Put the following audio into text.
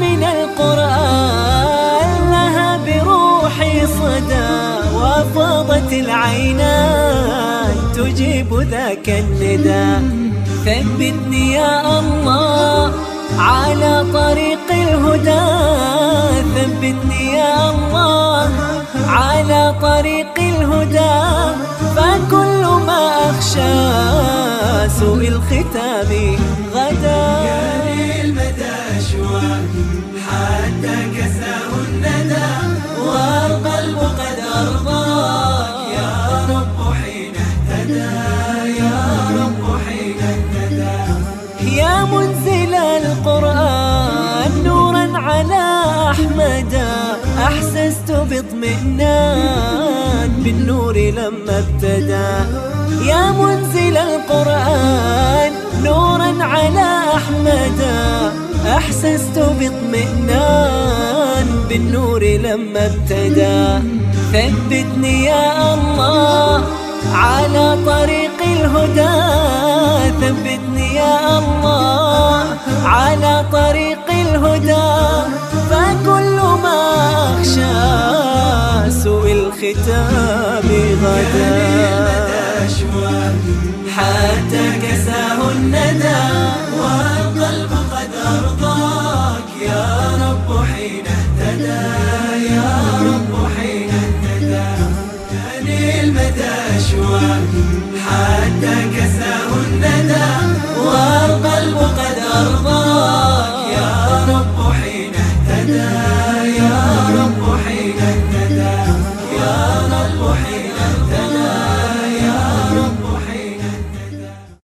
من القرآن لها بروحي صدى وفاضت العينان تجيب ذاك النداء ثبتني يا الله على طريق الهدى. ثبتني يا الله على طريق الهدى. فكل ما أخشى سوء الختام. يا منزل القرآن نورا على أحمد. أحسست باطمئنان بالنور لما ابتدى. يا منزل القرآن نورا على أحمد. أحسست باطمئنان بالنور لما ابتدى. ثبتني يا الله على طريق الهدى. ثبتني يا الله على طريق الهدى فكل ما أخشى سوء الختام غدا. حتى كساه الندى والقلب قد أرضاك. يا رب حين اهتدى يا رب حين اهتدى. يعني المدى أشواك